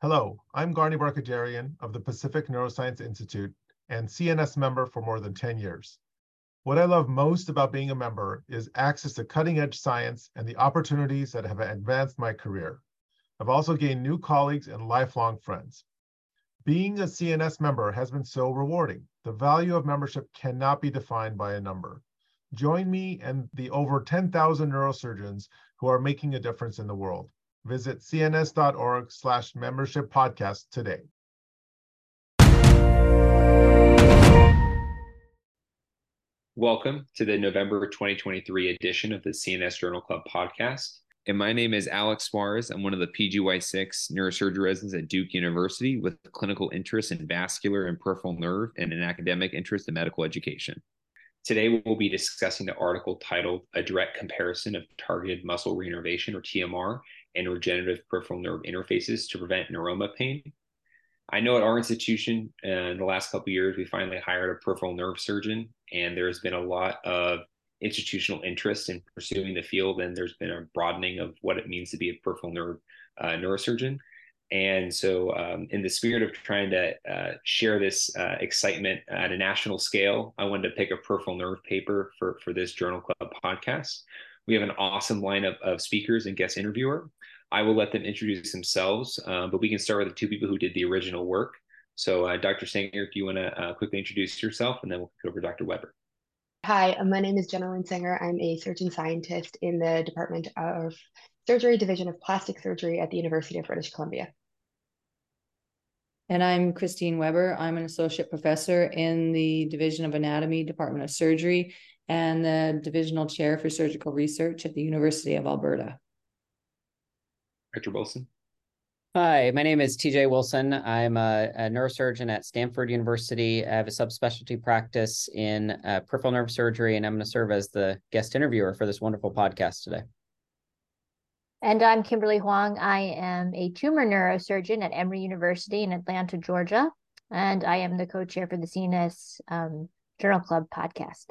Hello, I'm Garni Barkhoudarian of the Pacific Neuroscience Institute and CNS member for more than 10 years. What I love most about being a member is access to cutting edge science and the opportunities that have advanced my career. I've also gained new colleagues and lifelong friends. Being a CNS member has been so rewarding. The value of membership cannot be defined by a number. Join me and the over 10,000 neurosurgeons who are making a difference in the world. Visit cns.org slash membership podcast today. Welcome to the November 2023 edition of the CNS Journal Club podcast. And my name is Alex Suarez. I'm one of the PGY6 neurosurgery residents at Duke University with clinical interest in vascular and peripheral nerve and an academic interest in medical education. Today, we'll be discussing the article titled A Direct Comparison of Targeted Muscle Reinnervation, or TMR, and regenerative peripheral nerve interfaces to prevent neuroma pain. I know at our institution uh, in the last couple years, we finally hired a peripheral nerve surgeon, and there's been a lot of institutional interest in pursuing the field, and there's been a broadening of what it means to be a peripheral nerve uh, neurosurgeon. And so, um, in the spirit of trying to uh, share this uh, excitement at a national scale, I wanted to pick a peripheral nerve paper for, for this Journal Club podcast. We have an awesome lineup of speakers and guest interviewer. I will let them introduce themselves, uh, but we can start with the two people who did the original work. So, uh, Dr. Senger, if you want to uh, quickly introduce yourself, and then we'll go over Dr. Webber. Hi, uh, my name is Jenna Senger. I'm a surgeon scientist in the Department of Surgery Division of Plastic Surgery at the University of British Columbia. And I'm Christine Webber. I'm an associate professor in the Division of Anatomy, Department of Surgery, and the divisional chair for surgical research at the University of Alberta. Dr. Wilson. Hi, my name is TJ Wilson. I'm a, a, neurosurgeon at Stanford University. I have a subspecialty practice in uh, peripheral nerve surgery, and I'm going to serve as the guest interviewer for this wonderful podcast today. And I'm Kimberly Hoang. I am a tumor neurosurgeon at Emory University in Atlanta, Georgia. And I am the co chair for the CNS um, Journal Club podcast.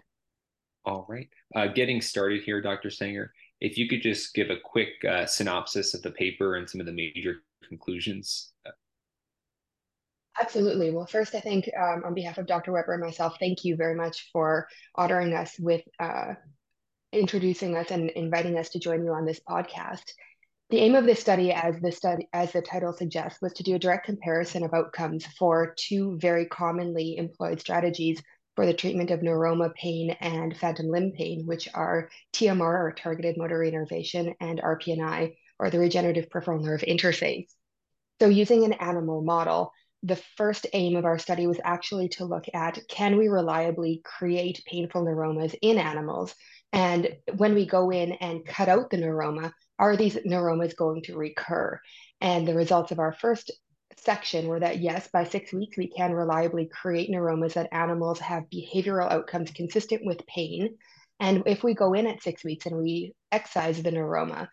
All right. Uh, getting started here, Dr. Senger, if you could just give a quick uh, synopsis of the paper and some of the major conclusions. Absolutely. Well, first, I think um, on behalf of Dr. Webber and myself, thank you very much for honoring us with uh, introducing us and inviting us to join you on this podcast. The aim of this study, as the study, as the title suggests, was to do a direct comparison of outcomes for two very commonly employed strategies for the treatment of neuroma pain and phantom limb pain, which are TMR or targeted motor reinnervation and RPNI or the regenerative peripheral nerve interface. So using an animal model, the first aim of our study was actually to look at can we reliably create painful neuromas in animals? And when we go in and cut out the neuroma, are these neuromas going to recur? And the results of our first section were that yes, by six weeks, we can reliably create neuromas that animals have behavioral outcomes consistent with pain. And if we go in at six weeks and we excise the neuroma,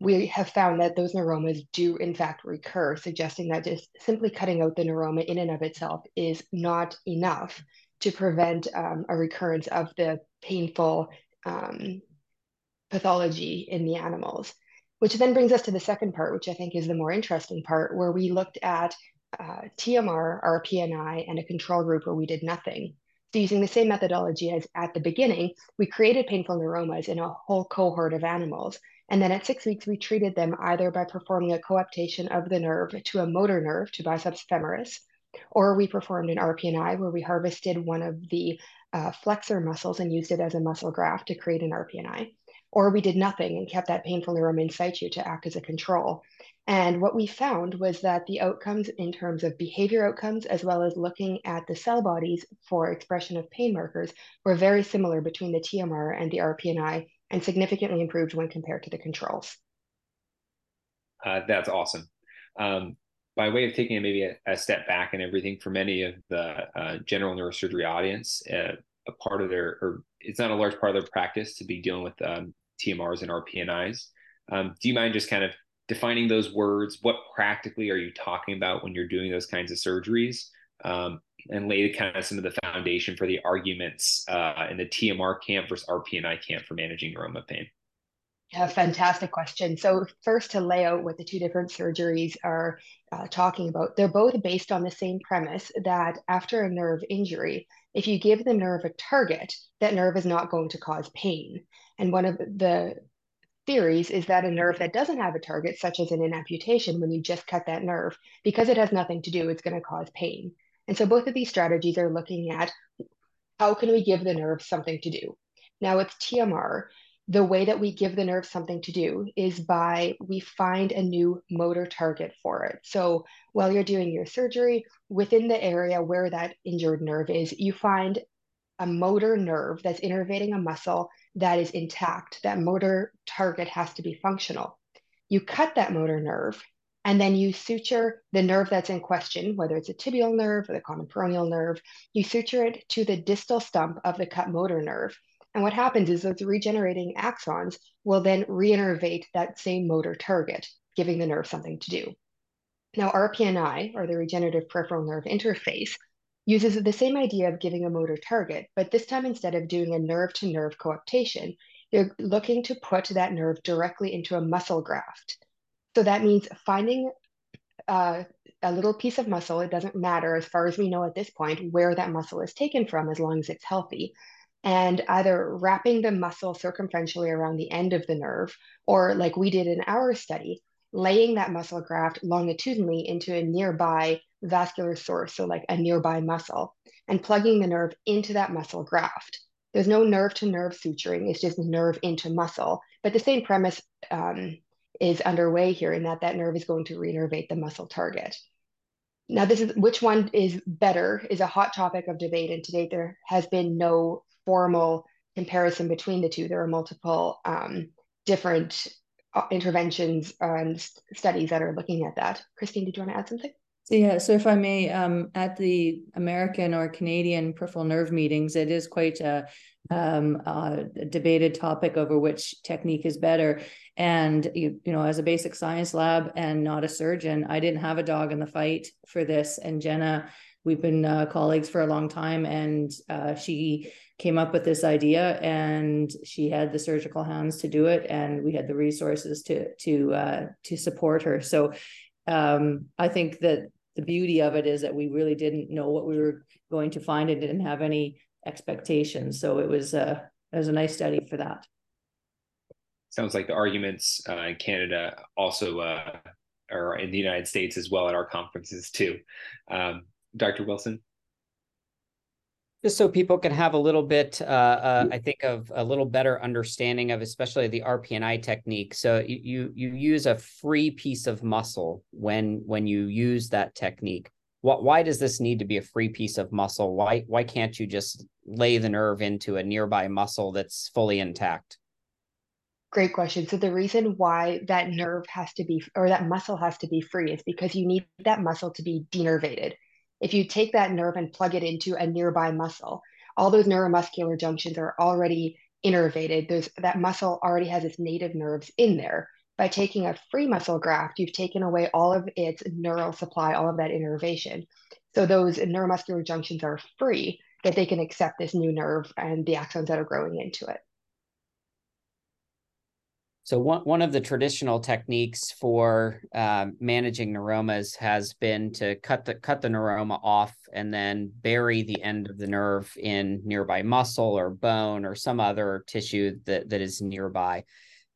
we have found that those neuromas do in fact recur, suggesting that just simply cutting out the neuroma in and of itself is not enough to prevent um, a recurrence of the painful um, pathology in the animals. Which then brings us to the second part, which I think is the more interesting part, where we looked at uh, TMR, RPNI, and a control group where we did nothing. So using the same methodology as at the beginning, we created painful neuromas in a whole cohort of animals. And then at six weeks, we treated them either by performing a coaptation of the nerve to a motor nerve to biceps femoris, or we performed an RPNI where we harvested one of the uh, flexor muscles and used it as a muscle graft to create an RPNI or we did nothing and kept that painful neuroma in situ to act as a control. And what we found was that the outcomes in terms of behavior outcomes, as well as looking at the cell bodies for expression of pain markers, were very similar between the TMR and the RPNI and significantly improved when compared to the controls. Uh, that's awesome. Um, by way of taking maybe a, a, step back and everything for many of the uh, general neurosurgery audience, uh, a part of their, or it's not a large part of their practice to be dealing with um, TMRs and RPNIs. Um, do you mind just kind of defining those words? What practically are you talking about when you're doing those kinds of surgeries? Um, and lay kind of some of the foundation for the arguments uh, in the TMR camp versus RPNI camp for managing neuroma pain. Yeah, fantastic question. So first to lay out what the two different surgeries are uh, talking about, they're both based on the same premise that after a nerve injury, if you give the nerve a target, that nerve is not going to cause pain. And one of the theories is that a nerve that doesn't have a target, such as in an amputation, when you just cut that nerve, because it has nothing to do, it's going to cause pain. And so both of these strategies are looking at how can we give the nerve something to do. Now with TMR. The way that we give the nerve something to do is by we find a new motor target for it. So while you're doing your surgery, within the area where that injured nerve is, you find a motor nerve that's innervating a muscle that is intact. That motor target has to be functional. You cut that motor nerve and then you suture the nerve that's in question, whether it's a tibial nerve or the common peroneal nerve, you suture it to the distal stump of the cut motor nerve. And what happens is those regenerating axons will then reinnervate that same motor target, giving the nerve something to do. Now, RPNI, or the regenerative peripheral nerve interface, uses the same idea of giving a motor target, but this time instead of doing a nerve to nerve coaptation, they're looking to put that nerve directly into a muscle graft. So that means finding uh, a little piece of muscle. It doesn't matter as far as we know at this point where that muscle is taken from, as long as it's healthy. And either wrapping the muscle circumferentially around the end of the nerve, or like we did in our study, laying that muscle graft longitudinally into a nearby vascular source, so like a nearby muscle, and plugging the nerve into that muscle graft. There's no nerve to nerve suturing, it's just nerve into muscle. But the same premise um, is underway here in that that nerve is going to reinnervate the muscle target. Now, this is which one is better is a hot topic of debate, and to date there has been no formal comparison between the two. There are multiple um, different uh, interventions and studies that are looking at that. Christine, did you want to add something? So yeah, so if I may, um, at the American or Canadian peripheral nerve meetings, it is quite a, um, a debated topic over which technique is better. And you, you know, as a basic science lab and not a surgeon, I didn't have a dog in the fight for this. And Jenna, we've been uh, colleagues for a long time, and uh, she came up with this idea, and she had the surgical hands to do it, and we had the resources to to uh, to support her. So um, I think that the beauty of it is that we really didn't know what we were going to find and didn't have any expectations. So it was a uh, it was a nice study for that. Sounds like the arguments uh, in Canada also uh, are in the United States as well at our conferences too. Um, Dr. Wilson just so people can have a little bit, uh, uh, I think, of a little better understanding of especially the RPNI technique. So you, you you use a free piece of muscle when when you use that technique. What why does this need to be a free piece of muscle? Why why can't you just lay the nerve into a nearby muscle that's fully intact? Great question. So the reason why that nerve has to be or that muscle has to be free is because you need that muscle to be denervated. If you take that nerve and plug it into a nearby muscle, all those neuromuscular junctions are already innervated. There's that muscle already has its native nerves in there. By taking a free muscle graft, you've taken away all of its neural supply, all of that innervation. So those neuromuscular junctions are free that they can accept this new nerve and the axons that are growing into it. So one, one of the traditional techniques for uh, managing neuromas has been to cut the cut the neuroma off and then bury the end of the nerve in nearby muscle or bone or some other tissue that, that is nearby.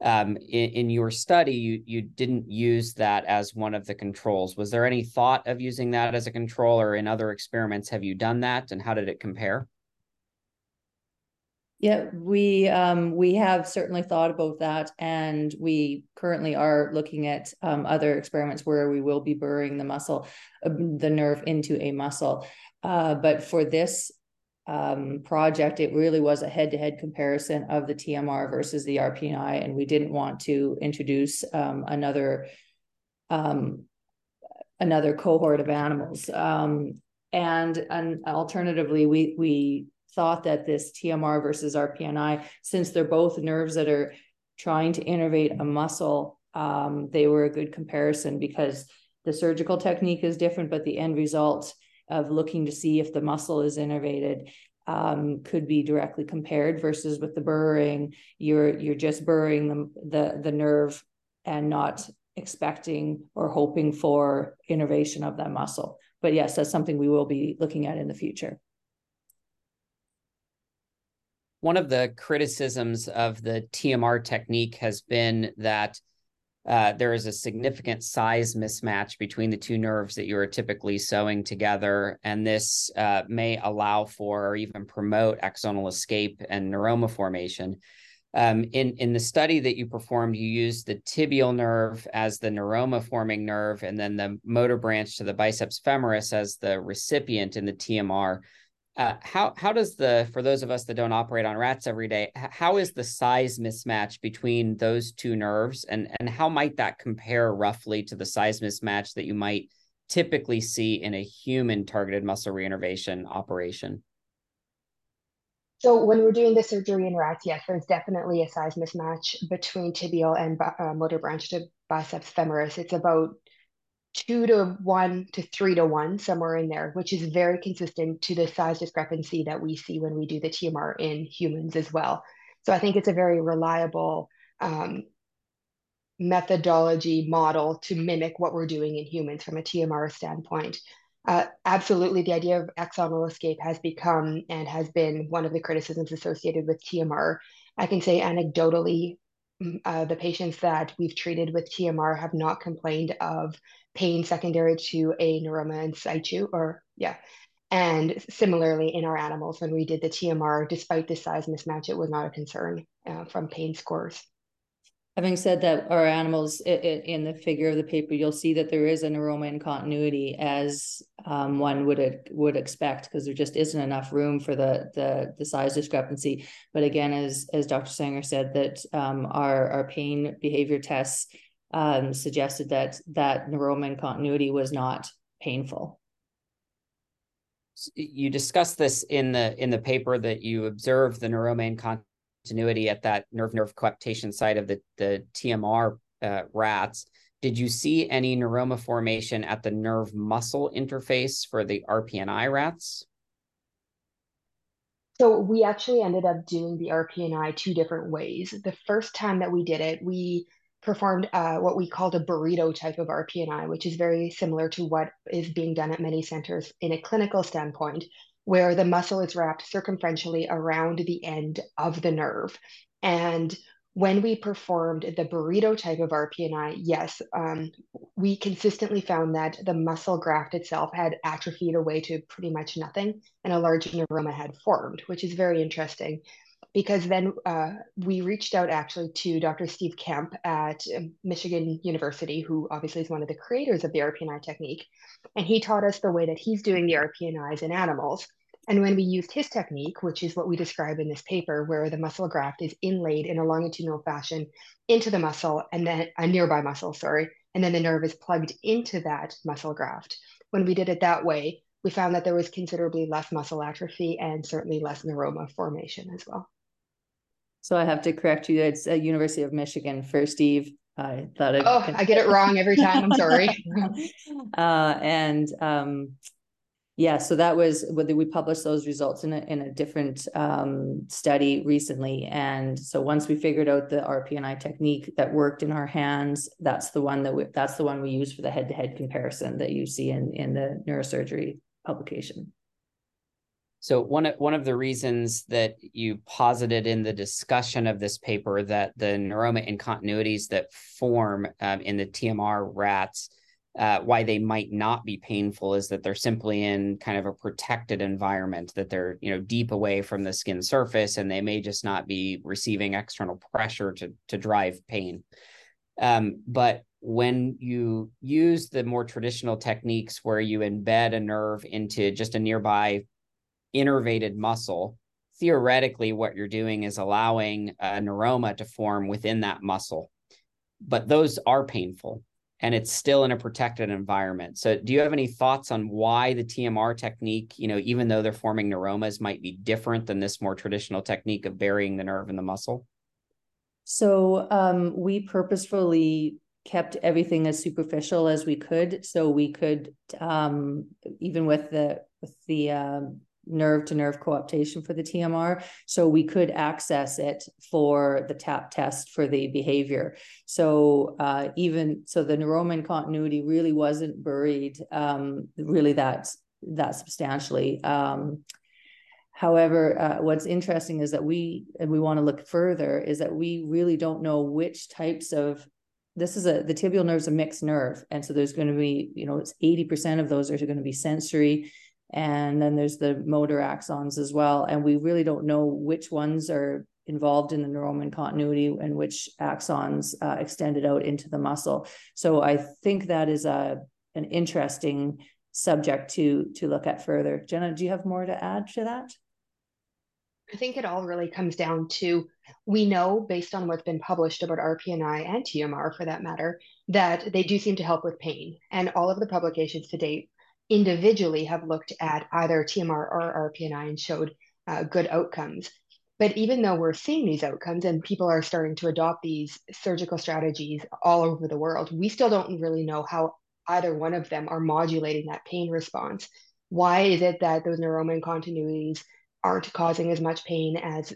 Um, in, in your study, you you didn't use that as one of the controls. Was there any thought of using that as a control, or in other experiments have you done that, and how did it compare? Yeah, we um, we have certainly thought about that, and we currently are looking at um, other experiments where we will be burying the muscle, uh, the nerve into a muscle. Uh, but for this um, project, it really was a head-to-head comparison of the TMR versus the RPNI, and we didn't want to introduce um, another um, another cohort of animals. And, and alternatively, we we thought that this TMR versus RPNI, since they're both nerves that are trying to innervate a muscle, um, they were a good comparison because the surgical technique is different, but the end result of looking to see if the muscle is innervated um, could be directly compared versus with the burring, you're you're just burring the the, the nerve and not expecting or hoping for innervation of that muscle. But yes, that's something we will be looking at in the future. One of the criticisms of the TMR technique has been that uh, there is a significant size mismatch between the two nerves that you are typically sewing together, and this uh, may allow for or even promote axonal escape and neuroma formation. Um, in in the study that you performed, you used the tibial nerve as the neuroma forming nerve, and then the motor branch to the biceps femoris as the recipient in the TMR. Uh, how how does the for those of us that don't operate on rats every day how is the size mismatch between those two nerves? And and how might that compare roughly to the size mismatch that you might typically see in a human targeted muscle reinnervation operation? So when we're doing the surgery in rats yes there's definitely a size mismatch between tibial and uh, motor branch to biceps femoris. It's about two to one to three to one, somewhere in there, which is very consistent to the size discrepancy that we see when we do the TMR in humans as well. So I think it's a very reliable um, methodology model to mimic what we're doing in humans from a TMR standpoint. Uh, absolutely, the idea of axonal escape has become and has been one of the criticisms associated with TMR. I can say anecdotally, mm, uh, the patients that we've treated with TMR have not complained of pain secondary to a neuroma in situ, or yeah. And similarly, in our animals, when we did the TMR, despite the size mismatch, it was not a concern uh, from pain scores. Having said that, our animals it, it, in the figure of the paper, you'll see that there is a neuroma in continuity as um, one would would expect because there just isn't enough room for the the the size discrepancy. But again, as as Dr. Senger said, that um, our our pain behavior tests um, suggested that that neuroma continuity was not painful. You discussed this in the in the paper that you observed the neuroma continuity at that nerve-nerve coaptation site of the the TMR uh, rats. Did you see any neuroma formation at the nerve muscle interface for the RPNI rats? So we actually ended up doing the RPNI two different ways. The first time that we did it, we performed uh, what we called a burrito type of RPNI, which is very similar to what is being done at many centers in a clinical standpoint, where the muscle is wrapped circumferentially around the end of the nerve. And when we performed the burrito type of RPNI, yes, um, we consistently found that the muscle graft itself had atrophied away to pretty much nothing, and a large neuroma had formed, which is very interesting because then uh, we reached out actually to Dr. Steve Kemp at um, Michigan University, who obviously is one of the creators of the RPNI technique. And he taught us the way that he's doing the RPNIs in animals. And when we used his technique, which is what we describe in this paper, where the muscle graft is inlaid in a longitudinal fashion into the muscle and then a nearby muscle, sorry, and then the nerve is plugged into that muscle graft. When we did it that way, we found that there was considerably less muscle atrophy and certainly less neuroma formation as well. So I have to correct you. It's at University of Michigan for Steve. I thought. It. Oh, I get it wrong every time. I'm sorry. uh, and um, yeah, so that was whether we published those results in a in a different um, study recently. And so once we figured out the RPNI technique that worked in our hands, that's the one that we, that's the one we use for the head to head comparison that you see in in the neurosurgery publication. So one of one of the reasons that you posited in the discussion of this paper that the neuroma incontinuities that form um, in the TMR rats, uh, why they might not be painful, is that they're simply in kind of a protected environment, that they're you know deep away from the skin surface, and they may just not be receiving external pressure to to drive pain. Um, but when you use the more traditional techniques where you embed a nerve into just a nearby innervated muscle, theoretically, what you're doing is allowing a neuroma to form within that muscle. But those are painful and it's still in a protected environment. So, do you have any thoughts on why the TMR technique, you know, even though they're forming neuromas, might be different than this more traditional technique of burying the nerve in the muscle? So, um, we purposefully kept everything as superficial as we could, so we could, um, even with the with the um, nerve to nerve coaptation for the TMR. So we could access it for the TAP test for the behavior. So uh, even so, the neuroma continuity really wasn't buried um, really that that substantially. Um, however, uh, what's interesting is that we and we want to look further is that we really don't know which types of this is a the tibial nerve is a mixed nerve and so there's going to be you know it's 80% of those are going to be sensory and then there's the motor axons as well. And we really don't know which ones are involved in the neuroma in continuity and which axons uh, extended out into the muscle. So i think that is a an interesting subject to to look at further. Jenna do you have more to add to that? I think it all really comes down to we know based on what's been published about RPNI and TMR for that matter that they do seem to help with pain. And all of the publications to date individually have looked at either TMR or RPNI and showed uh, good outcomes. But even though we're seeing these outcomes and people are starting to adopt these surgical strategies all over the world, we still don't really know how either one of them are modulating that pain response. Why is it that those neuroma continuities aren't causing as much pain as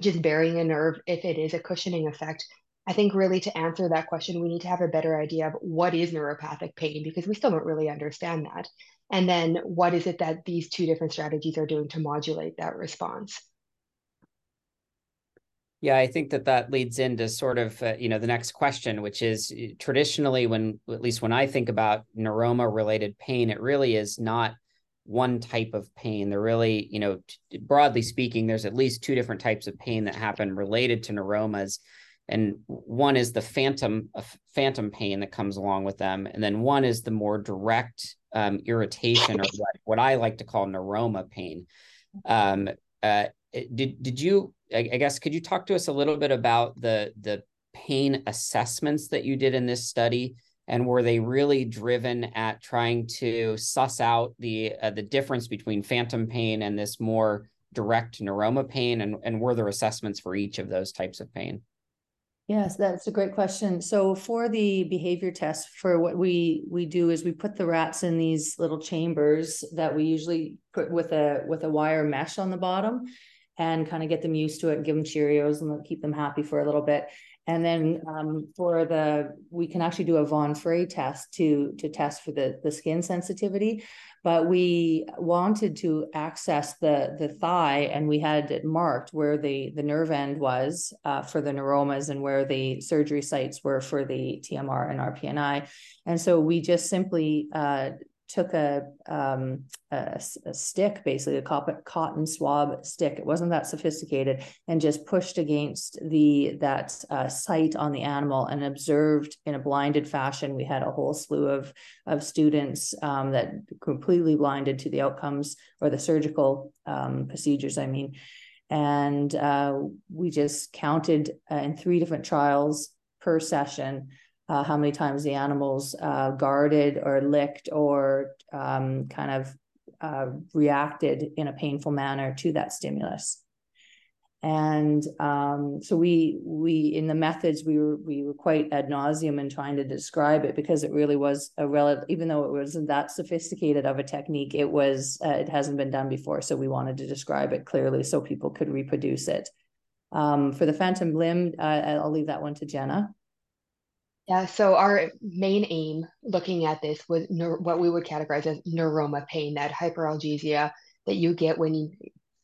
just burying a nerve if it is a cushioning effect. I think really to answer that question, we need to have a better idea of what is neuropathic pain because we still don't really understand that. And then what is it that these two different strategies are doing to modulate that response? Yeah, I think that that leads into sort of uh, you know the next question, which is uh, traditionally when at least when I think about neuroma related pain, it really is not one type of pain. They're really, you know, broadly speaking, there's at least two different types of pain that happen related to neuromas. And one is the phantom uh, phantom pain that comes along with them, and then one is the more direct um, irritation, or what, what I like to call neuroma pain. Um, uh, did did you? I, I guess could you talk to us a little bit about the the pain assessments that you did in this study? and were they really driven at trying to suss out the uh, the difference between phantom pain and this more direct neuroma pain and, and were there assessments for each of those types of pain yes that's a great question so for the behavior test for what we we do is we put the rats in these little chambers that we usually put with a with a wire mesh on the bottom and kind of get them used to it and give them cheerios and keep them happy for a little bit and then um, for the, we can actually do a Von Frey test to to test for the the skin sensitivity. But we wanted to access the the thigh, and we had it marked where the the nerve end was uh, for the neuromas and where the surgery sites were for the TMR and RPNI. And so we just simply uh, took a, um, a, a, stick, basically a cotton swab stick. It wasn't that sophisticated, and just pushed against the that uh, site on the animal and observed in a blinded fashion. We had a whole slew of of students um, that completely blinded to the outcomes or the surgical um, procedures. I mean, and uh, we just counted uh, in three different trials per session uh, how many times the animals uh, guarded or licked or um, kind of uh, reacted in a painful manner to that stimulus. And um, so we we in the methods we were we were quite ad nauseum in trying to describe it because it really was a relative even though it wasn't that sophisticated of a technique it was uh, it hasn't been done before so we wanted to describe it clearly so people could reproduce it. Um, for the phantom limb, uh, I'll leave that one to Jenna. Yeah, so our main aim looking at this was what we would categorize as neuroma pain, that hyperalgesia that you get when you,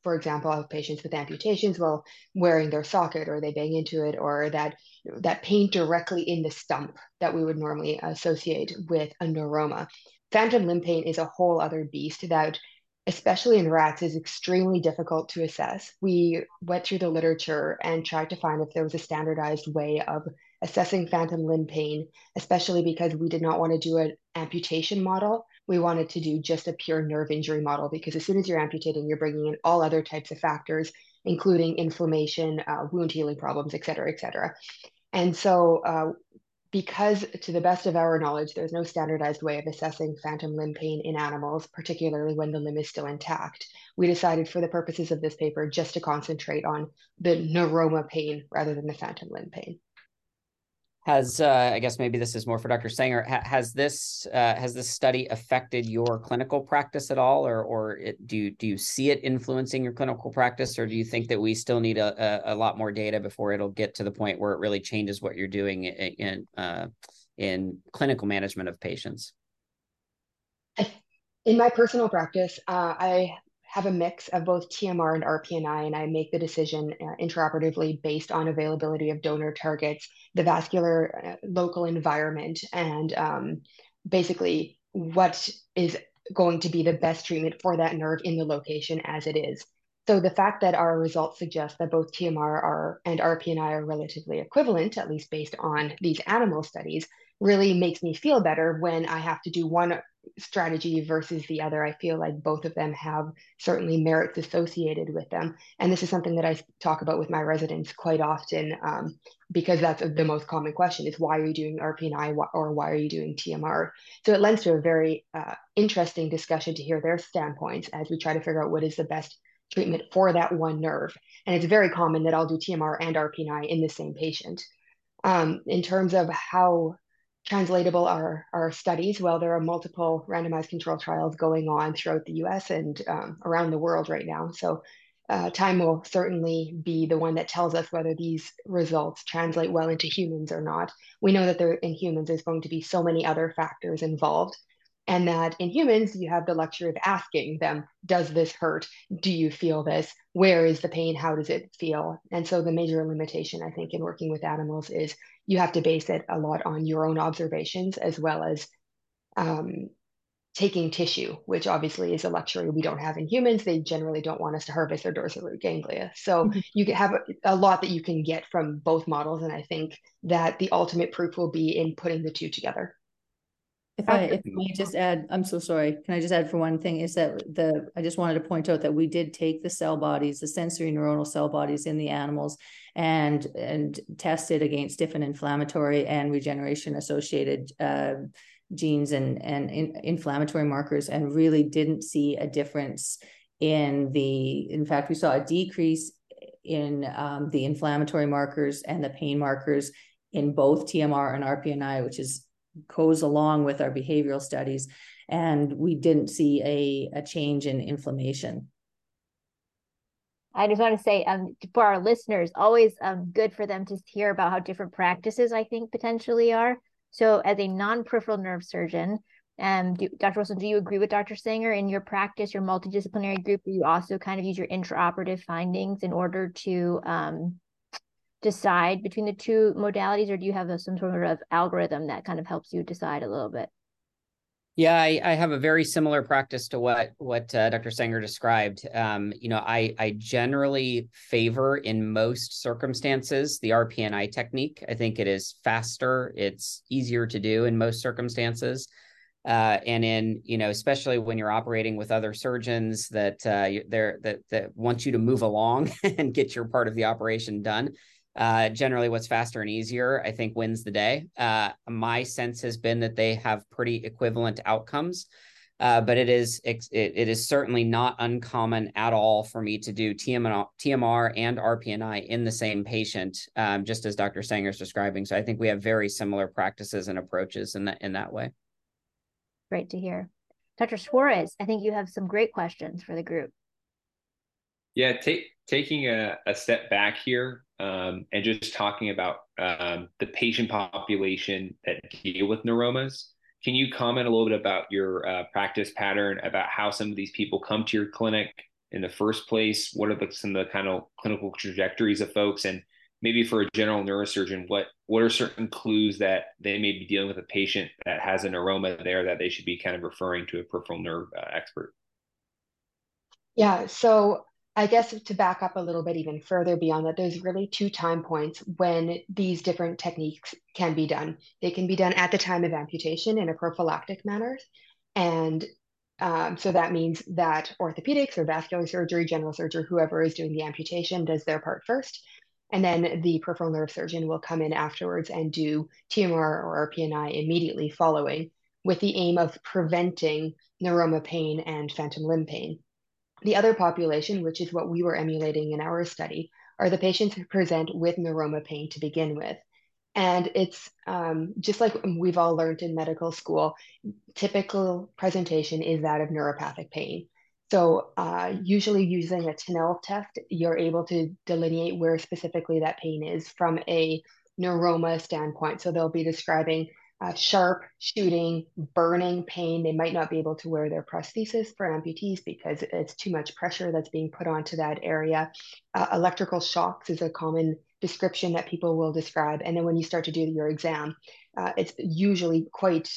for example, have patients with amputations while wearing their socket or they bang into it, or that that pain directly in the stump that we would normally associate with a neuroma. Phantom limb pain is a whole other beast that especially in rats, is extremely difficult to assess. We went through the literature and tried to find if there was a standardized way of assessing phantom limb pain, especially because we did not want to do an amputation model. We wanted to do just a pure nerve injury model because as soon as you're amputating, you're bringing in all other types of factors, including inflammation, uh, wound healing problems, et cetera, et cetera. And so, uh, because to the best of our knowledge, there's no standardized way of assessing phantom limb pain in animals, particularly when the limb is still intact, we decided for the purposes of this paper just to concentrate on the neuroma pain rather than the phantom limb pain. Has uh, I guess maybe this is more for Dr. Senger. Ha- has this uh, has this study affected your clinical practice at all, or or it, do you do you see it influencing your clinical practice, or do you think that we still need a, a, a lot more data before it'll get to the point where it really changes what you're doing in in, uh, in clinical management of patients? In my personal practice, uh, I have a mix of both TMR and RPNI, and I make the decision uh, intraoperatively based on availability of donor targets, the vascular uh, local environment, and um, basically what is going to be the best treatment for that nerve in the location as it is. So the fact that our results suggest that both TMR are, and RPNI are relatively equivalent, at least based on these animal studies, really makes me feel better when I have to do one strategy versus the other. I feel like both of them have certainly merits associated with them. And this is something that I talk about with my residents quite often um, because that's the most common question is why are you doing RPNI or why are you doing TMR? So it lends to a very uh, interesting discussion to hear their standpoints as we try to figure out what is the best treatment for that one nerve. And it's very common that I'll do TMR and RPNI in the same patient. Um, in terms of how translatable are our studies. Well, there are multiple randomized control trials going on throughout the US and um, around the world right now. So uh, time will certainly be the one that tells us whether these results translate well into humans or not. We know that there in humans there's going to be so many other factors involved, and that in humans you have the luxury of asking them, "Does this hurt? Do you feel this? Where is the pain? How does it feel?" And so the major limitation I think in working with animals is you have to base it a lot on your own observations as well as um, taking tissue, which obviously is a luxury we don't have in humans. They generally don't want us to harvest their dorsal root ganglia. So mm-hmm. you have a, a, lot that you can get from both models. And I think that the ultimate proof will be in putting the two together. If I, if I just add, I'm so sorry. Can I just add for one thing is that the, I just wanted to point out that we did take the cell bodies, the sensory neuronal cell bodies in the animals and, and tested against different inflammatory and regeneration associated uh, genes and, and in, inflammatory markers and really didn't see a difference in the, in fact, we saw a decrease in um, the inflammatory markers and the pain markers in both TMR and RPNI, which is goes along with our behavioral studies, and we didn't see a, a change in inflammation. I just want to say um, for our listeners, always um, good for them to hear about how different practices I think potentially are. So, as a non peripheral nerve surgeon, um, do, Dr. Wilson, do you agree with Dr. Senger in your practice, your multidisciplinary group? Do you also kind of use your intraoperative findings in order to um, decide between the two modalities, or do you have a, some sort of algorithm that kind of helps you decide a little bit? Yeah, I, I have a very similar practice to what what uh, Dr. Senger described. Um, you know, I I generally favor in most circumstances the RPNI technique. I think it is faster, it's easier to do in most circumstances. Uh, and in you know especially when you're operating with other surgeons that uh, they're that that want you to move along and get your part of the operation done uh, generally what's faster and easier, I think wins the day. Uh, my sense has been that they have pretty equivalent outcomes. Uh, but it is it, it is certainly not uncommon at all for me to do TMR, TMR and RPNI in the same patient, um, just as Dr. Senger is describing. So I think we have very similar practices and approaches in that in that way. Great to hear, Dr. Suarez. I think you have some great questions for the group. Yeah, take, taking a, a step back here, um, and just talking about um, the patient population that deal with neuromas. Can you comment a little bit about your uh, practice pattern, about how some of these people come to your clinic in the first place? What are the, some of the kind of clinical trajectories of folks, and maybe for a general neurosurgeon, what what are certain clues that they may be dealing with a patient that has a neuroma there that they should be kind of referring to a peripheral nerve uh, expert? Yeah, so I guess to back up a little bit even further beyond that, there's really two time points when these different techniques can be done. They can be done at the time of amputation in a prophylactic manner. And um, so that means that orthopedics or vascular surgery, general surgery, whoever is doing the amputation does their part first. And then the peripheral nerve surgeon will come in afterwards and do TMR or RPNI immediately following with the aim of preventing neuroma pain and phantom limb pain. The other population, which is what we were emulating in our study, are the patients who present with neuroma pain to begin with. And it's um, just like we've all learned in medical school, typical presentation is that of neuropathic pain. So uh, usually using a Tinel test, you're able to delineate where specifically that pain is from a neuroma standpoint. So they'll be describing uh, sharp, shooting, burning pain. They might not be able to wear their prosthesis for amputees because it's too much pressure that's being put onto that area. Uh, electrical shocks is a common description that people will describe. And then when you start to do your exam, uh, it's usually quite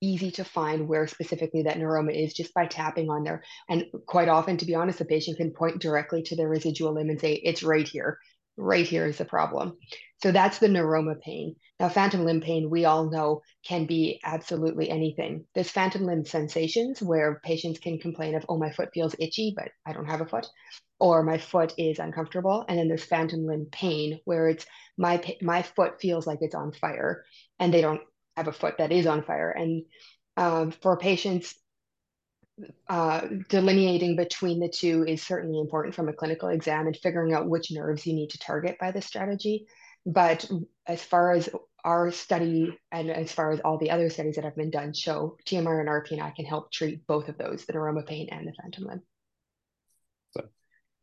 easy to find where specifically that neuroma is just by tapping on there. And quite often, to be honest, the patient can point directly to their residual limb and say, it's right here. Right here is the problem. So that's the neuroma pain. Now, phantom limb pain, we all know, can be absolutely anything. There's phantom limb sensations where patients can complain of, oh, my foot feels itchy, but I don't have a foot, or my foot is uncomfortable. And then there's phantom limb pain where it's my my foot feels like it's on fire, and they don't have a foot that is on fire. And um, for patients, uh, delineating between the two is certainly important from a clinical exam and figuring out which nerves you need to target by the strategy. But as far as our study and as far as all the other studies that have been done show TMR and RPNI can help treat both of those, the neuroma pain and the phantom limb.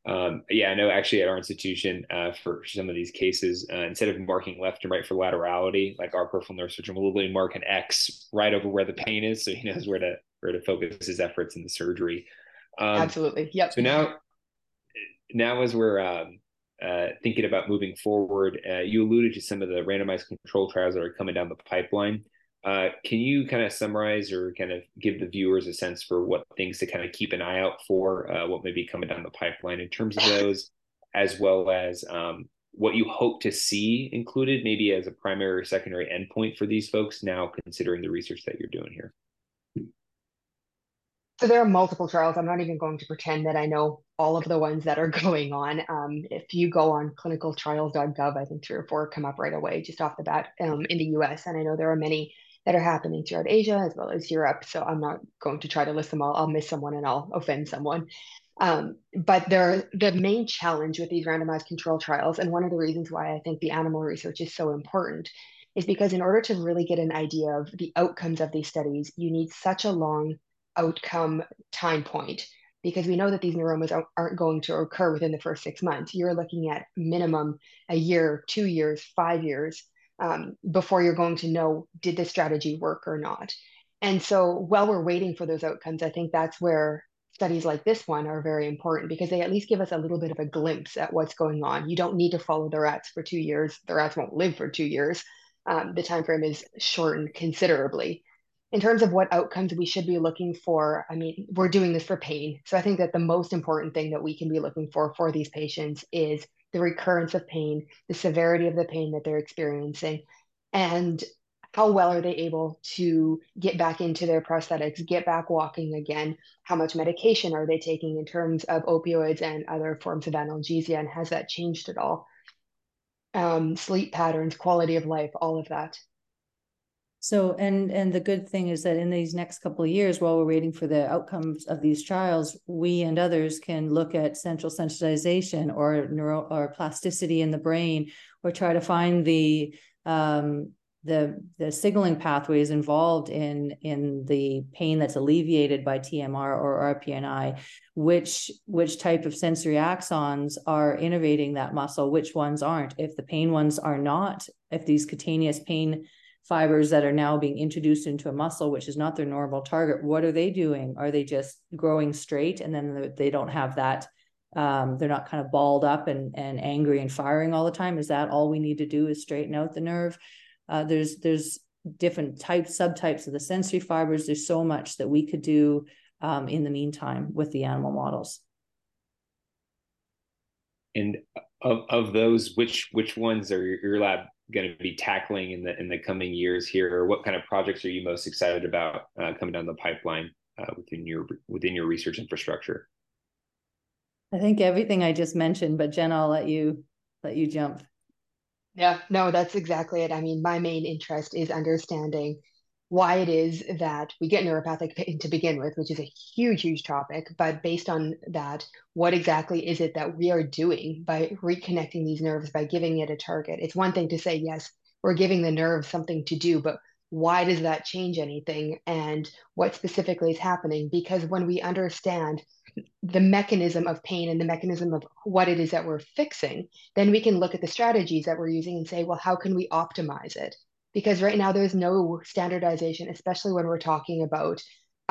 Um, yeah, I know actually at our institution uh, for some of these cases, uh, instead of marking left and right for laterality, like our peripheral nerve surgeon will literally mark an X right over where the pain is, so he knows where to where to focus his efforts in the surgery. Um, Absolutely. Yep. So now, now as we're um, uh, thinking about moving forward, uh, you alluded to some of the randomized control trials that are coming down the pipeline. Uh, can you kind of summarize or kind of give the viewers a sense for what things to kind of keep an eye out for, uh, what may be coming down the pipeline in terms of those, as well as um, what you hope to see included, maybe as a primary or secondary endpoint for these folks now, considering the research that you're doing here? So there are multiple trials. I'm not even going to pretend that I know all of the ones that are going on. Um, if you go on clinicaltrials.gov, I think three or four come up right away just off the bat um, in the US. And I know there are many that are happening throughout Asia as well as Europe. So I'm not going to try to list them all. I'll miss someone and I'll offend someone. Um, but there, the main challenge with these randomized control trials, and one of the reasons why I think the animal research is so important, is because in order to really get an idea of the outcomes of these studies, you need such a long outcome time point because we know that these neuromas aren't going to occur within the first six months. You're looking at minimum a year, two years, five years um, before you're going to know did the strategy work or not. And so while we're waiting for those outcomes, I think that's where studies like this one are very important because they at least give us a little bit of a glimpse at what's going on. You don't need to follow the rats for two years. The rats won't live for two years. Um, the time frame is shortened considerably. In terms of what outcomes we should be looking for, I mean, we're doing this for pain. So I think that the most important thing that we can be looking for for these patients is the recurrence of pain, the severity of the pain that they're experiencing, and how well are they able to get back into their prosthetics, get back walking again? How much medication are they taking in terms of opioids and other forms of analgesia? And has that changed at all? Um, sleep patterns, quality of life, all of that. So, and and the good thing is that in these next couple of years, while we're waiting for the outcomes of these trials, we and others can look at central sensitization or neuro or plasticity in the brain, or try to find the um, the the signaling pathways involved in in the pain that's alleviated by TMR or RPNI, which which type of sensory axons are innervating that muscle, which ones aren't. If the pain ones are not, if these cutaneous pain fibers that are now being introduced into a muscle, which is not their normal target, what are they doing? Are they just growing straight and then they don't have that? Um, they're not kind of balled up and, and angry and firing all the time. Is that all we need to do is straighten out the nerve? Uh, there's there's different types, subtypes of the sensory fibers. There's so much that we could do um, in the meantime with the animal models. And of, of those, which which ones are your, your lab going to be tackling in the in the coming years here, or what kind of projects are you most excited about uh, coming down the pipeline uh, within your within your research infrastructure? I think everything I just mentioned, but Jen, I'll let you let you jump. Yeah, no, that's exactly it. I mean, my main interest is understanding why it is that we get neuropathic pain to begin with, which is a huge, huge topic. But based on that, what exactly is it that we are doing by reconnecting these nerves, by giving it a target? It's one thing to say, yes, we're giving the nerve something to do, but why does that change anything and what specifically is happening? Because when we understand the mechanism of pain and the mechanism of what it is that we're fixing, then we can look at the strategies that we're using and say, well, how can we optimize it? Because right now there's no standardization, especially when we're talking about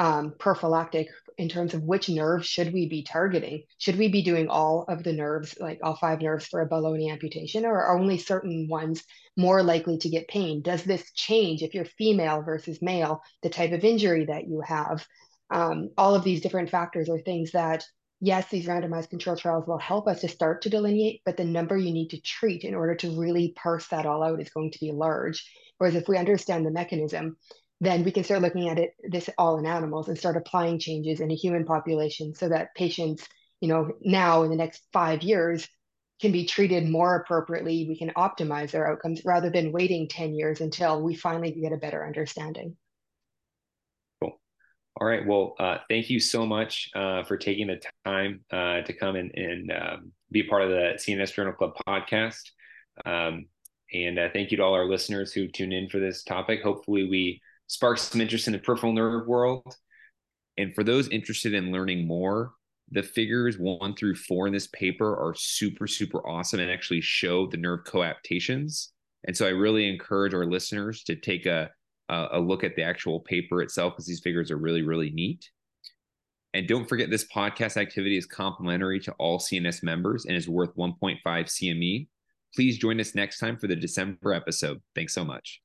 um, prophylactic in terms of which nerves should we be targeting? Should we be doing all of the nerves, like all five nerves for a below-knee amputation, or are only certain ones more likely to get pain? Does this change if you're female versus male, the type of injury that you have? Um, all of these different factors are things that, yes, these randomized control trials will help us to start to delineate, but the number you need to treat in order to really parse that all out is going to be large. Whereas if we understand the mechanism, then we can start looking at it this all in animals and start applying changes in a human population so that patients you know now in the next five years can be treated more appropriately we can optimize their outcomes rather than waiting 10 years until we finally get a better understanding all right well uh, thank you so much uh, for taking the time uh, to come and, and um, be part of the cns journal club podcast um, and uh, thank you to all our listeners who tuned in for this topic hopefully we sparks some interest in the peripheral nerve world. And for those interested in learning more, the figures one through four in this paper are super, super awesome and actually show the nerve coaptations. And so I really encourage our listeners to take a, a look at the actual paper itself because these figures are really, really neat. And don't forget, this podcast activity is complimentary to all CNS members and is worth 1.5 CME. Please join us next time for the December episode. Thanks so much.